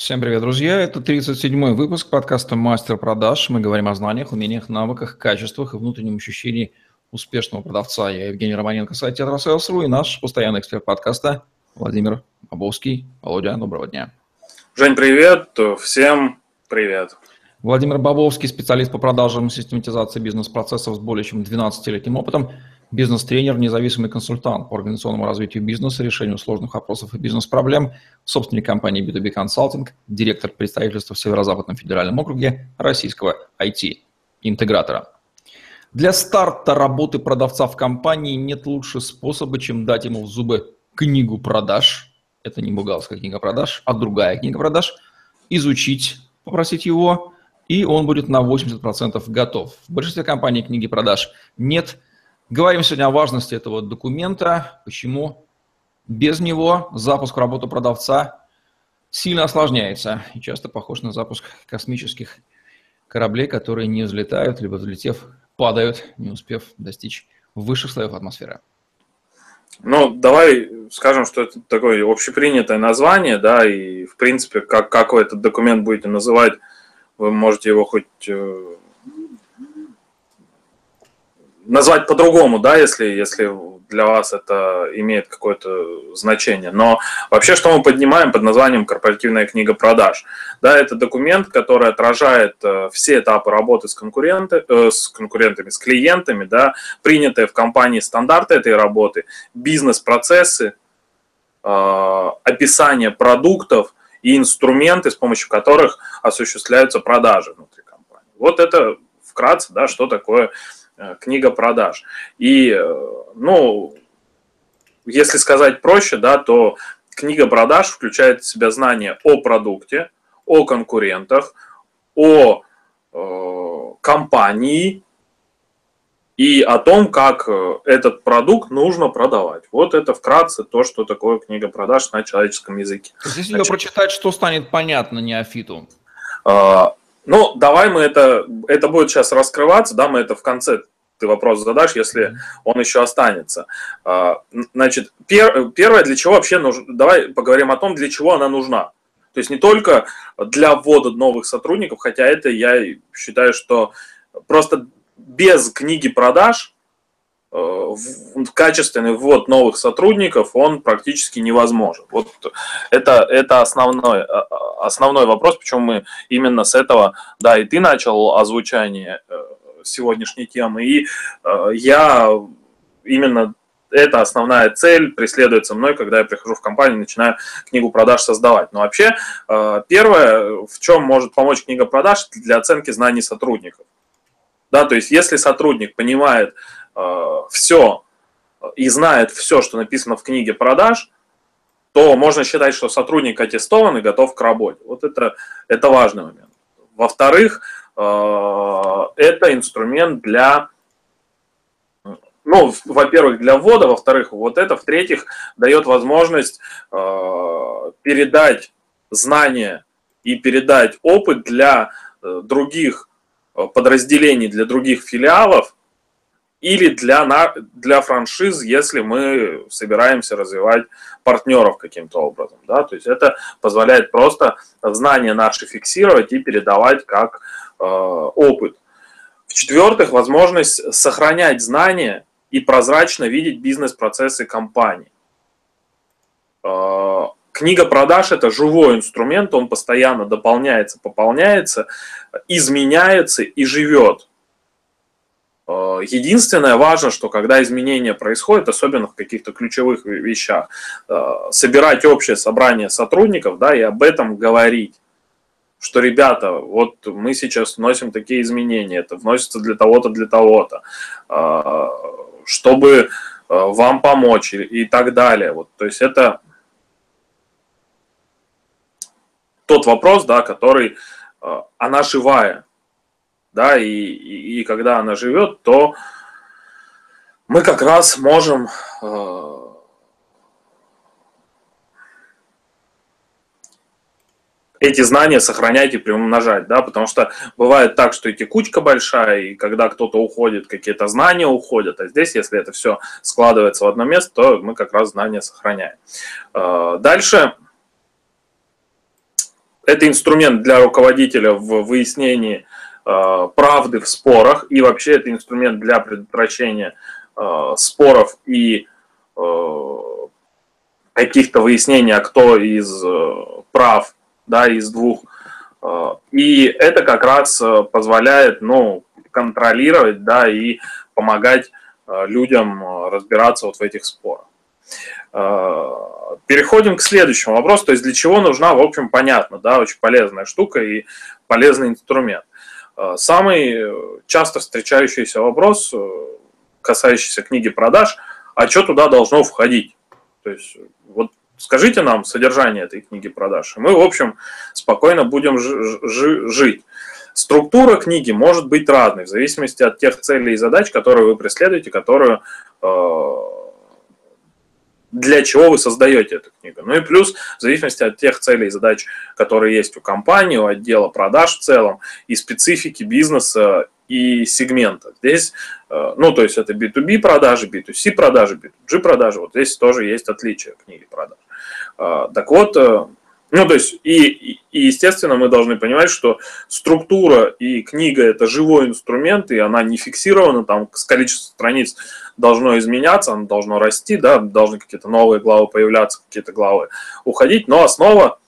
Всем привет, друзья! Это 37-й выпуск подкаста «Мастер продаж». Мы говорим о знаниях, умениях, навыках, качествах и внутреннем ощущении успешного продавца. Я Евгений Романенко, сайт «Театросейлс.ру» и наш постоянный эксперт подкаста Владимир Бобовский. Володя, доброго дня. Жень, привет! Всем привет! Владимир Бобовский, специалист по продажам и систематизации бизнес-процессов с более чем 12-летним опытом – бизнес-тренер, независимый консультант по организационному развитию бизнеса, решению сложных вопросов и бизнес-проблем, собственник компании B2B Consulting, директор представительства в Северо-Западном федеральном округе российского IT-интегратора. Для старта работы продавца в компании нет лучше способа, чем дать ему в зубы книгу продаж. Это не бухгалтерская книга продаж, а другая книга продаж. Изучить, попросить его, и он будет на 80% готов. В большинстве компаний книги продаж нет – Говорим сегодня о важности этого документа, почему без него запуск работы продавца сильно осложняется и часто похож на запуск космических кораблей, которые не взлетают, либо взлетев, падают, не успев достичь высших слоев атмосферы. Ну, давай скажем, что это такое общепринятое название, да, и, в принципе, как, как вы этот документ будете называть, вы можете его хоть э, назвать по-другому, да, если, если для вас это имеет какое-то значение. Но вообще, что мы поднимаем под названием «Корпоративная книга продаж»? Да, это документ, который отражает э, все этапы работы с, конкуренты, э, с конкурентами, с клиентами, да, принятые в компании стандарты этой работы, бизнес-процессы, э, описание продуктов и инструменты, с помощью которых осуществляются продажи внутри компании. Вот это вкратце, да, что такое Э, книга продаж. И, э, ну, если сказать проще, да, то книга продаж включает в себя знания о продукте, о конкурентах, о э, компании и о том, как э, этот продукт нужно продавать. Вот это вкратце то, что такое книга продаж на человеческом языке. Если ее прочитать, что станет понятно неофиту? Э, ну, давай мы это, это будет сейчас раскрываться, да, мы это в конце ты вопрос задашь, если он еще останется. А, значит, пер, первое, для чего вообще нужно, давай поговорим о том, для чего она нужна. То есть не только для ввода новых сотрудников, хотя это я считаю, что просто без книги продаж э, качественный ввод новых сотрудников, он практически невозможен. Вот это, это основной, а, основной вопрос, почему мы именно с этого, да, и ты начал озвучание э, сегодняшней темы. И э, я именно это основная цель преследуется мной, когда я прихожу в компанию и начинаю книгу продаж создавать. Но вообще, э, первое, в чем может помочь книга продаж, для оценки знаний сотрудников. Да, то есть, если сотрудник понимает э, все и знает все, что написано в книге продаж, то можно считать, что сотрудник аттестован и готов к работе. Вот это, это важный момент. Во-вторых, это инструмент для, ну, во-первых, для ввода, во-вторых, вот это, в-третьих, дает возможность э, передать знания и передать опыт для э, других подразделений, для других филиалов, или для, для франшиз, если мы собираемся развивать партнеров каким-то образом. Да? То есть это позволяет просто знания наши фиксировать и передавать как э, опыт. В-четвертых, возможность сохранять знания и прозрачно видеть бизнес-процессы компании. Э, книга продаж – это живой инструмент, он постоянно дополняется, пополняется, изменяется и живет. Э, единственное важно, что когда изменения происходят, особенно в каких-то ключевых вещах, э, собирать общее собрание сотрудников, да, и об этом говорить что, ребята, вот мы сейчас вносим такие изменения, это вносится для того-то, для того-то, э, чтобы вам помочь и так далее. Вот, то есть это тот вопрос, да, который, она живая, да, и, и, и когда она живет, то мы как раз можем эти знания сохранять и приумножать, да, потому что бывает так, что и текучка большая, и когда кто-то уходит, какие-то знания уходят, а здесь, если это все складывается в одно место, то мы как раз знания сохраняем. Э, дальше это инструмент для руководителя в выяснении э, правды в спорах, и вообще это инструмент для предотвращения э, споров и каких-то выяснений, а кто из прав, да, из двух. Э, и это как раз э, позволяет, ну, контролировать, да, и помогать э, людям разбираться вот в этих спорах. Переходим к следующему вопросу, то есть для чего нужна, в общем, понятно, да, очень полезная штука и полезный инструмент. Самый часто встречающийся вопрос, касающийся книги продаж, а что туда должно входить? То есть вот скажите нам содержание этой книги продаж, и мы, в общем, спокойно будем жить. Структура книги может быть разной в зависимости от тех целей и задач, которые вы преследуете, которые э, для чего вы создаете эту книгу. Ну и плюс, в зависимости от тех целей и задач, которые есть у компании, у отдела продаж в целом, и специфики бизнеса и сегмента. Здесь, э, ну, то есть это B2B продажи, B2C продажи, B2G продажи, вот здесь тоже есть отличие книги продаж. Э, так вот, э, ну, то есть, и, и, естественно, мы должны понимать, что структура и книга – это живой инструмент, и она не фиксирована, там количество страниц должно изменяться, оно должно расти, да, должны какие-то новые главы появляться, какие-то главы уходить, но основа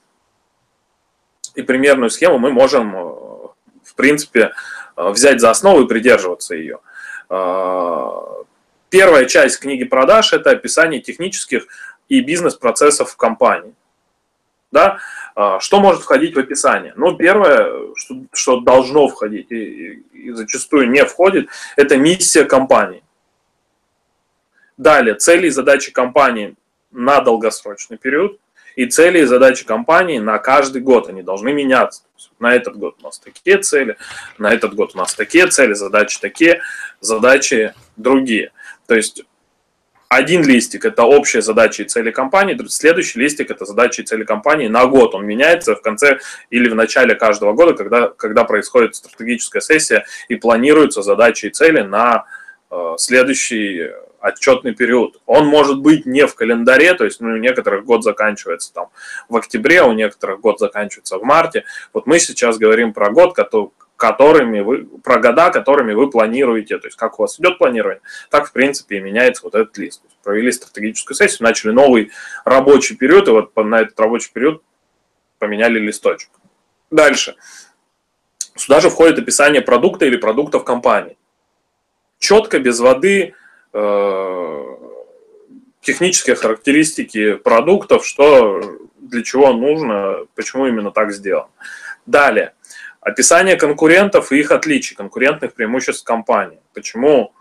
и примерную схему мы можем, в принципе, Э, взять за основу и придерживаться ее. Э, первая часть книги продаж – это описание технических и бизнес-процессов в компании. Да? Э, что может входить в описание? Ну, первое, что, что должно входить и, и зачастую не входит, это миссия компании. Далее, цели и задачи компании на долгосрочный период и цели и задачи компании на каждый год, они должны меняться. На этот год у нас такие цели, на этот год у нас такие цели, задачи такие, задачи другие. То есть один листик – это общие задачи и цели компании, следующий листик – это задачи и цели компании на год. Он меняется в конце или в начале каждого года, когда, когда происходит стратегическая сессия и планируются задачи и цели на э, следующий отчетный период. Он может быть не в календаре, то есть ну, у некоторых год заканчивается там в октябре, у некоторых год заканчивается в марте. Вот мы сейчас говорим про год, которыми вы, про года, которыми вы планируете, то есть как у вас идет планирование, так в принципе и меняется вот этот лист. Провели стратегическую сессию, начали новый рабочий период, и вот на этот рабочий период поменяли листочек. Дальше. Сюда же входит описание продукта или продуктов компании. Четко, без воды, Э, технические характеристики продуктов, что для чего нужно, почему именно так сделано. Далее, описание конкурентов и их отличий, конкурентных преимуществ компании. Почему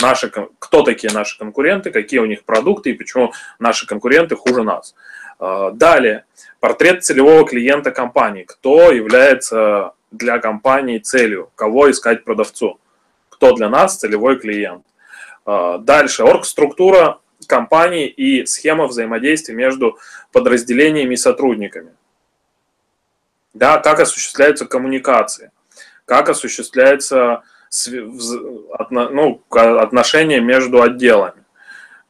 наши, кто такие наши конкуренты, какие у них продукты и почему наши конкуренты хуже нас. Э, далее, портрет целевого клиента компании. Кто является для компании целью, кого искать продавцу, кто для нас целевой клиент. А, дальше, оргструктура компании и схема взаимодействия между подразделениями и сотрудниками. Да, как осуществляются коммуникации, как осуществляется ну, отношения между отделами.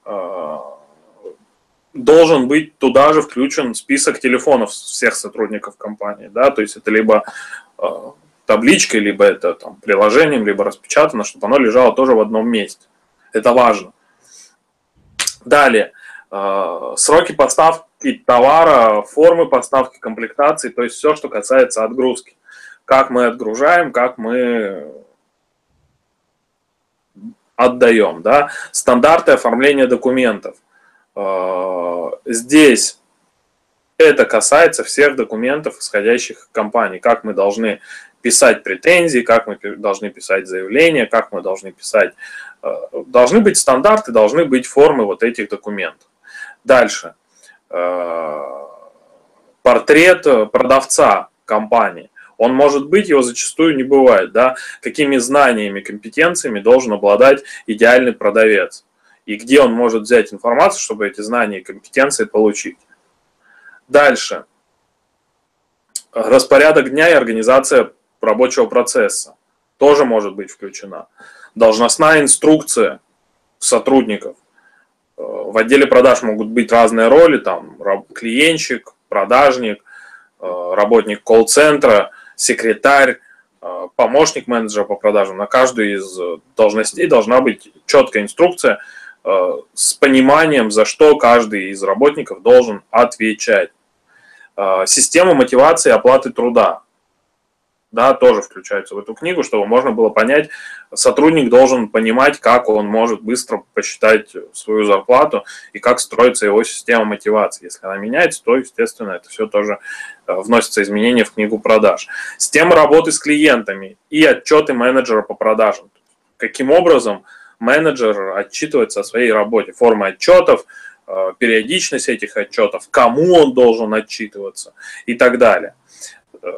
А, должен быть туда же включен список телефонов всех сотрудников компании. Да? То есть это либо а, табличкой, либо это там, приложением, либо распечатано, чтобы оно лежало тоже в одном месте. Это важно. Далее. Э, сроки поставки товара, формы поставки, комплектации, то есть все, что касается отгрузки. Как мы отгружаем, как мы отдаем. Да? Стандарты оформления документов. Э, здесь это касается всех документов, исходящих из компании, как мы должны писать претензии, как мы должны писать заявления, как мы должны писать Э, должны быть стандарты, должны быть формы вот этих документов. Дальше. Э, портрет продавца компании. Он может быть, его зачастую не бывает. Да? Какими знаниями, компетенциями должен обладать идеальный продавец. И где он может взять информацию, чтобы эти знания и компетенции получить. Дальше. Распорядок дня и организация рабочего процесса тоже может быть включена должностная инструкция сотрудников. В отделе продаж могут быть разные роли, там клиентщик, продажник, работник колл-центра, секретарь, помощник менеджера по продажам. На каждую из должностей должна быть четкая инструкция с пониманием, за что каждый из работников должен отвечать. Система мотивации оплаты труда да, тоже включаются в эту книгу, чтобы можно было понять, сотрудник должен понимать, как он может быстро посчитать свою зарплату и как строится его система мотивации. Если она меняется, то, естественно, это все тоже э, вносится изменения в книгу продаж. Система работы с клиентами и отчеты менеджера по продажам. Каким образом менеджер отчитывается о своей работе, форма отчетов, э, периодичность этих отчетов, кому он должен отчитываться и так далее э,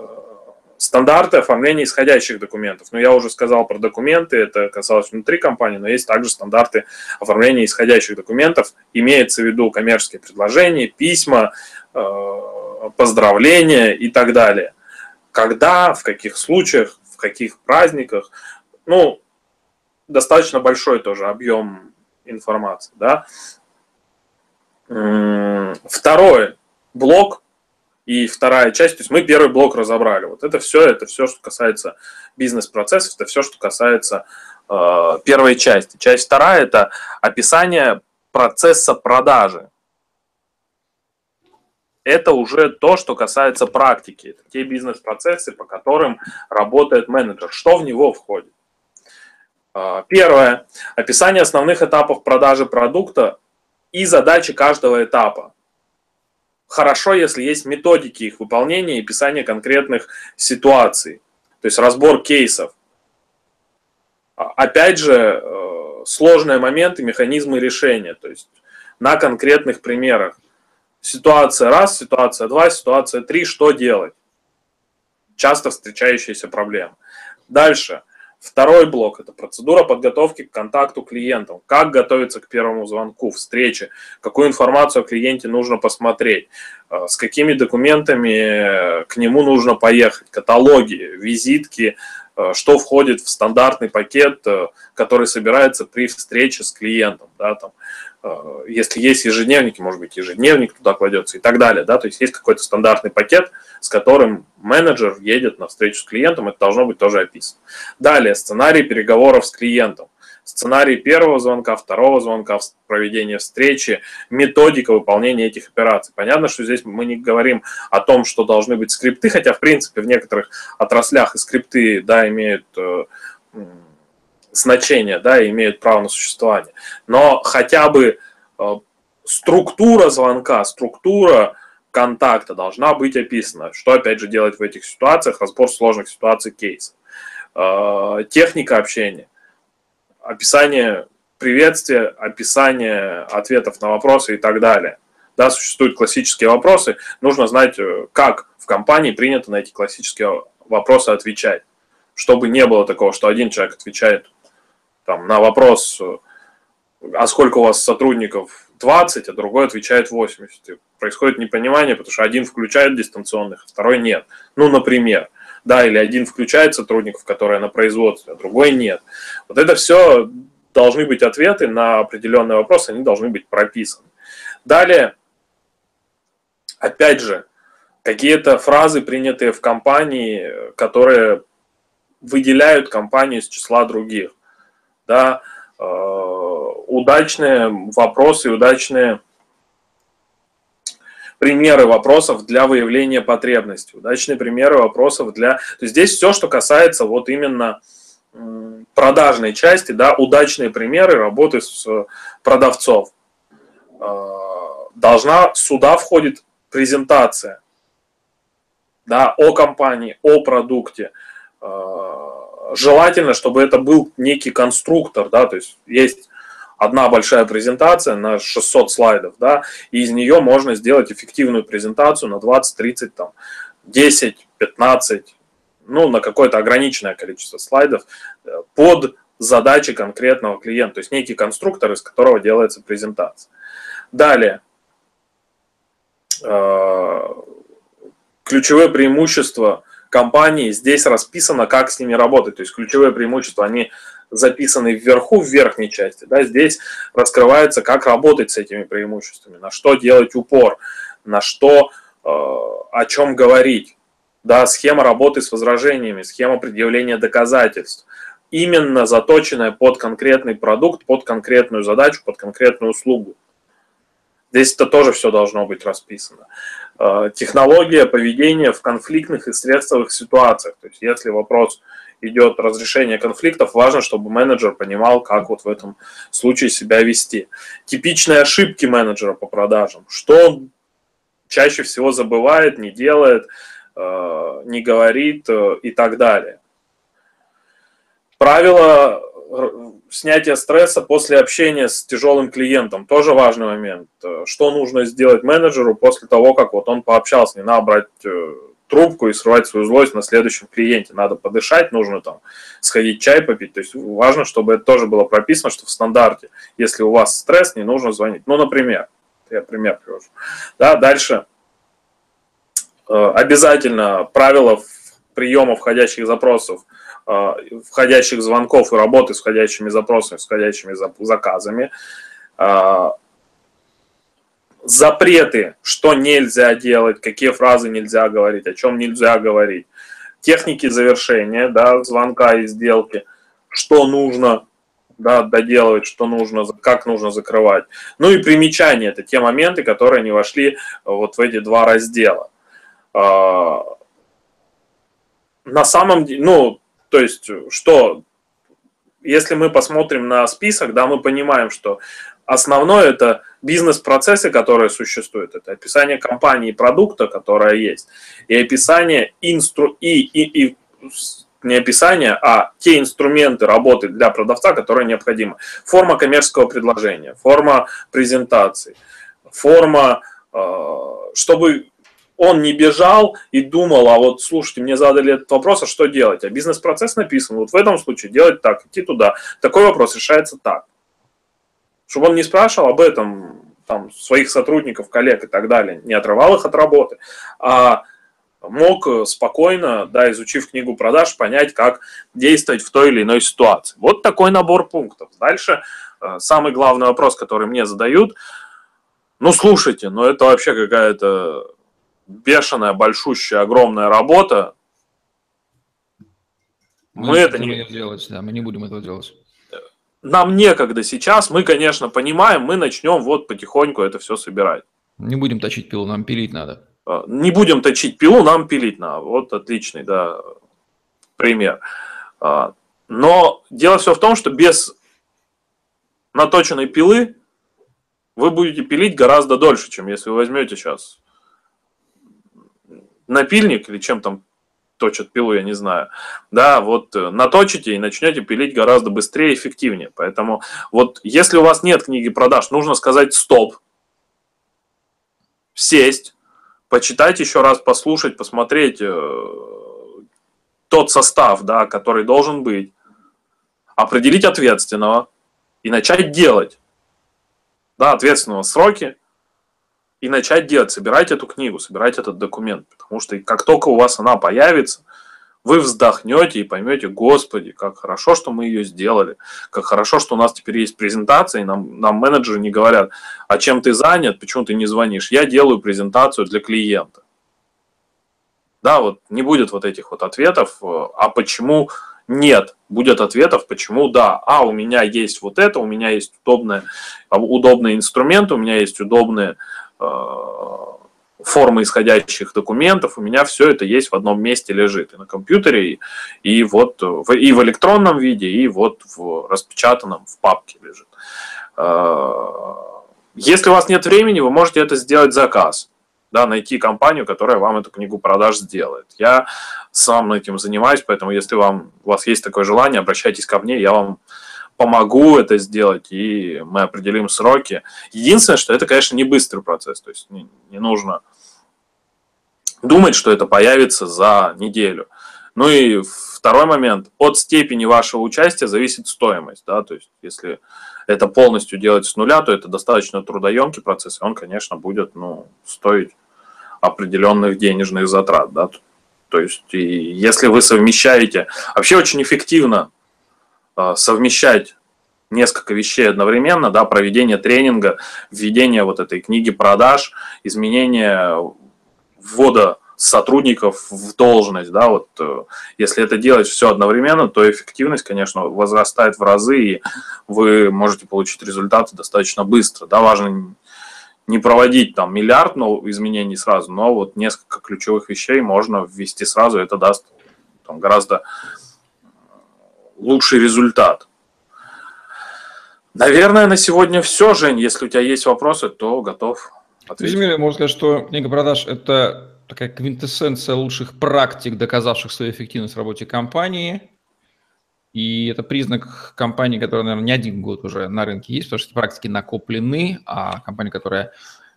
стандарты оформления исходящих документов. Ну, я уже сказал про документы, это касалось внутри компании, но есть также стандарты оформления исходящих документов. Имеется в виду коммерческие предложения, письма, э, поздравления и так далее. Когда, в каких случаях, в каких праздниках. Ну, достаточно большой тоже объем информации. Да? Второй блок и вторая часть, то есть мы первый блок разобрали. Вот это все, это все, что касается бизнес-процессов, это все, что касается э, первой части. Часть вторая – это описание процесса продажи. Это уже то, что касается практики. Это те бизнес-процессы, по которым работает менеджер. Что в него входит? Э, первое – описание основных этапов продажи продукта и задачи каждого этапа хорошо, если есть методики их выполнения и описание конкретных ситуаций, то есть разбор кейсов. А, опять же, э, сложные моменты, механизмы решения, то есть на конкретных примерах. Ситуация раз, ситуация два, ситуация три, что делать? Часто встречающиеся проблемы. Дальше – Второй блок – это процедура подготовки к контакту клиентам. Как готовиться к первому звонку, встрече, какую информацию о клиенте нужно посмотреть, э, с какими документами к нему нужно поехать, каталоги, визитки, э, что входит в стандартный пакет, э, который собирается при встрече с клиентом. Да, там, если есть ежедневники, может быть, ежедневник туда кладется и так далее. Да, то есть есть какой-то стандартный пакет, с которым менеджер едет на встречу с клиентом, это должно быть тоже описано. Далее, сценарий переговоров с клиентом. Сценарий первого звонка, второго звонка, проведения встречи, методика выполнения этих операций. Понятно, что здесь мы не говорим о том, что должны быть скрипты, хотя, в принципе, в некоторых отраслях и скрипты, да, имеют э, значение, да, имеют право на существование. Но хотя бы э, структура звонка, структура контакта должна быть описана. Что, опять же, делать в этих ситуациях, разбор сложных ситуаций, кейсов. Э, техника общения, описание приветствия, описание ответов на вопросы и так далее. Да, существуют классические вопросы, нужно знать, э, как в компании принято на эти классические вопросы отвечать, чтобы не было такого, что один человек отвечает там, на вопрос, а сколько у вас сотрудников 20, а другой отвечает 80. И происходит непонимание, потому что один включает дистанционных, а второй нет. Ну, например. Да, или один включает сотрудников, которые на производстве, а другой нет. Вот это все должны быть ответы на определенные вопросы, они должны быть прописаны. Далее, опять же, какие-то фразы, принятые в компании, которые выделяют компанию из числа других. Да, э, удачные вопросы, удачные примеры вопросов для выявления потребностей, удачные примеры вопросов для... То есть здесь все, что касается вот именно продажной части, да, удачные примеры работы с продавцов. А, должна сюда входит презентация да, о компании, о продукте. Желательно, чтобы это был некий конструктор, да, то есть есть одна большая презентация на 600 слайдов, да, и из нее можно сделать эффективную презентацию на 20, 30, там, 10, 15, ну, на какое-то ограниченное количество слайдов э, под задачи конкретного клиента, то есть некий конструктор, из которого делается презентация. Далее, э, ключевые компании, здесь расписано, как с ними работать, то есть ключевые преимущества, они записанный вверху, в верхней части, да, здесь раскрывается, как работать с этими преимуществами, на что делать упор, на что о чем говорить. Да, схема работы с возражениями, схема предъявления доказательств, именно заточенная под конкретный продукт, под конкретную задачу, под конкретную услугу. Здесь это тоже все должно быть расписано. Э, технология поведения в конфликтных и стрессовых ситуациях. То есть если вопрос идет разрешение конфликтов, важно, чтобы менеджер понимал, как вот в этом случае себя вести. Типичные ошибки менеджера по продажам. Что он чаще всего забывает, не делает, э, не говорит э, и так далее. Правило снятия стресса после общения с тяжелым клиентом. Тоже важный момент. Что нужно сделать менеджеру после того, как вот он пообщался. Не надо брать э, трубку и срывать свою злость на следующем клиенте. Надо подышать, нужно там сходить чай попить. То есть важно, чтобы это тоже было прописано, что в стандарте, если у вас стресс, не нужно звонить. Ну, например, я пример привожу. Да, дальше. Э, обязательно правила приема входящих запросов – Э, входящих звонков и работы с входящими запросами, с входящими заказами, э, запреты, что нельзя делать, какие фразы нельзя говорить, о чем нельзя говорить, техники завершения, да, звонка и сделки, что нужно да, доделывать, что нужно, как нужно закрывать. Ну и примечания, это те моменты, которые не вошли вот в эти два раздела. Э, на самом деле, ну, то есть, что, если мы посмотрим на список, да, мы понимаем, что основное это бизнес-процессы, которые существуют, это описание компании и продукта, которая есть, и описание инстру и, и, и не описание, а те инструменты работы для продавца, которые необходимы. Форма коммерческого предложения, форма презентации, форма, э, чтобы он не бежал и думал, а вот слушайте, мне задали этот вопрос, а что делать? А бизнес-процесс написан, вот в этом случае делать так, идти туда. Такой вопрос решается так. Чтобы он не спрашивал об этом там, своих сотрудников, коллег и так далее, не отрывал их от работы, а мог спокойно, да, изучив книгу продаж, понять, как действовать в той или иной ситуации. Вот такой набор пунктов. Дальше э, самый главный вопрос, который мне задают, ну слушайте, ну это вообще какая-то бешеная, большущая, огромная работа. Мы, мы это не делать, да, мы не будем этого делать. Нам некогда сейчас, мы, конечно, понимаем, мы начнем вот потихоньку это все собирать. Не будем точить пилу, нам пилить надо. А, не будем точить пилу, нам пилить надо. Вот отличный, да, пример. А, но дело все в том, что без наточенной пилы вы будете пилить гораздо дольше, чем если вы возьмете сейчас напильник или чем там точат пилу, я не знаю, да, вот э, наточите и начнете пилить гораздо быстрее и эффективнее. Поэтому вот если у вас нет книги продаж, нужно сказать стоп, сесть, почитать еще раз, послушать, посмотреть э, тот состав, да, который должен быть, определить ответственного и начать делать. Да, ответственного сроки, и начать делать, собирать эту книгу, собирать этот документ. Потому что как только у вас она появится, вы вздохнете и поймете, господи, как хорошо, что мы ее сделали, как хорошо, что у нас теперь есть презентация, и нам, нам менеджеры не говорят, а чем ты занят, почему ты не звонишь. Я делаю презентацию для клиента. Да, вот не будет вот этих вот ответов, а почему нет, будет ответов, почему да. А, у меня есть вот это, у меня есть удобные, удобные инструменты, у меня есть удобные Э, формы исходящих документов, у меня все это есть в одном месте лежит, и на компьютере, и, и вот в, и в электронном виде, и вот в распечатанном в папке лежит. Э, если у вас нет времени, вы можете это сделать заказ, да, найти компанию, которая вам эту книгу продаж сделает. Я сам этим занимаюсь, поэтому если вам, у вас есть такое желание, обращайтесь ко мне, я вам помогу это сделать, и мы определим сроки. Единственное, что это, конечно, не быстрый процесс, то есть не, не нужно думать, что это появится за неделю. Ну и второй момент, от степени вашего участия зависит стоимость, да, то есть если это полностью делать с нуля, то это достаточно трудоемкий процесс, и он, конечно, будет, ну, стоить определенных денежных затрат, да, то есть и если вы совмещаете, вообще очень эффективно совмещать несколько вещей одновременно, да, проведение тренинга, введение вот этой книги продаж, изменение ввода сотрудников в должность, да, вот э, если это делать все одновременно, то эффективность, конечно, возрастает в разы, и вы можете получить результаты достаточно быстро, да, важно не проводить там миллиард но изменений сразу, но вот несколько ключевых вещей можно ввести сразу, это даст там, гораздо лучший результат. Наверное, на сегодня все, Жень. Если у тебя есть вопросы, то готов ответить. Резюмируя, можно сказать, что книга продаж – это такая квинтэссенция лучших практик, доказавших свою эффективность в работе компании. И это признак компании, которая, наверное, не один год уже на рынке есть, потому что эти практики накоплены, а компания, которая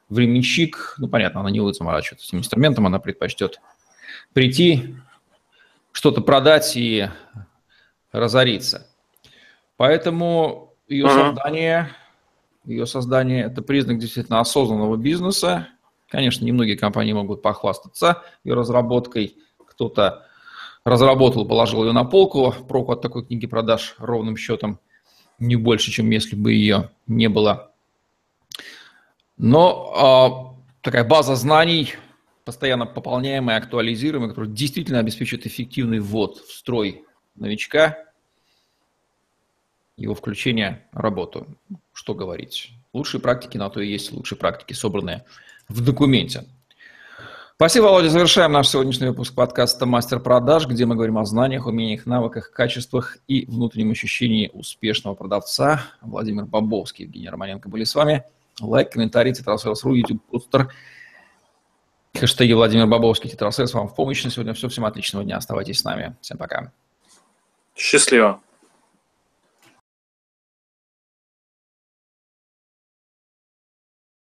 временщик, ну, понятно, она не будет заморачиваться этим инструментом, она предпочтет прийти, что-то продать и разориться. Поэтому ее uh-huh. создание, ее создание – это признак действительно осознанного бизнеса, Конечно, немногие компании могут похвастаться ее разработкой. Кто-то разработал, положил ее на полку. Проку от такой книги продаж ровным счетом не больше, чем если бы ее не было. Но э, такая база знаний, постоянно пополняемая, актуализируемая, которая действительно обеспечивает эффективный ввод в строй новичка, его включение в работу. Что говорить? Лучшие практики на то и есть лучшие практики, собранные в документе. Спасибо, Володя. Завершаем наш сегодняшний выпуск подкаста «Мастер продаж», где мы говорим о знаниях, умениях, навыках, качествах и внутреннем ощущении успешного продавца. Владимир Бобовский, Евгений Романенко были с вами. Лайк, комментарий, Тетрасселс.ру, YouTube, постер, хэштеги Владимир Бобовский, Тетрасселс вам в помощь. На сегодня все. Всем отличного дня. Оставайтесь с нами. Всем пока. Счастливо.